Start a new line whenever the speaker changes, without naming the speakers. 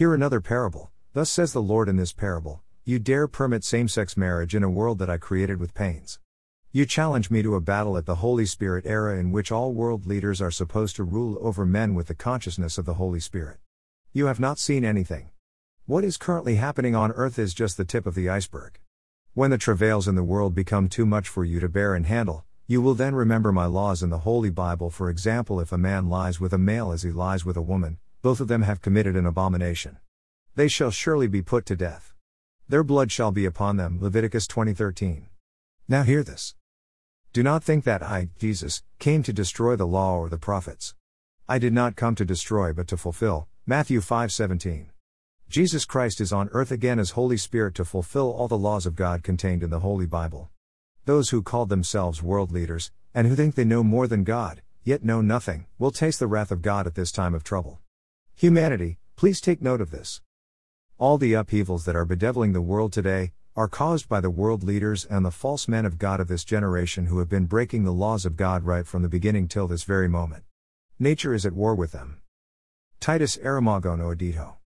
Hear another parable. Thus says the Lord in this parable You dare permit same sex marriage in a world that I created with pains. You challenge me to a battle at the Holy Spirit era in which all world leaders are supposed to rule over men with the consciousness of the Holy Spirit. You have not seen anything. What is currently happening on earth is just the tip of the iceberg. When the travails in the world become too much for you to bear and handle, you will then remember my laws in the Holy Bible. For example, if a man lies with a male as he lies with a woman, both of them have committed an abomination. They shall surely be put to death. Their blood shall be upon them. Leviticus 20:13. Now hear this. Do not think that I, Jesus, came to destroy the law or the prophets. I did not come to destroy but to fulfill. Matthew 5:17. Jesus Christ is on earth again as Holy Spirit to fulfill all the laws of God contained in the Holy Bible. Those who call themselves world leaders, and who think they know more than God, yet know nothing, will taste the wrath of God at this time of trouble. Humanity, please take note of this. All the upheavals that are bedeviling the world today are caused by the world leaders and the false men of God of this generation who have been breaking the laws of God right from the beginning till this very moment. Nature is at war with them. Titus Aramago no Edito.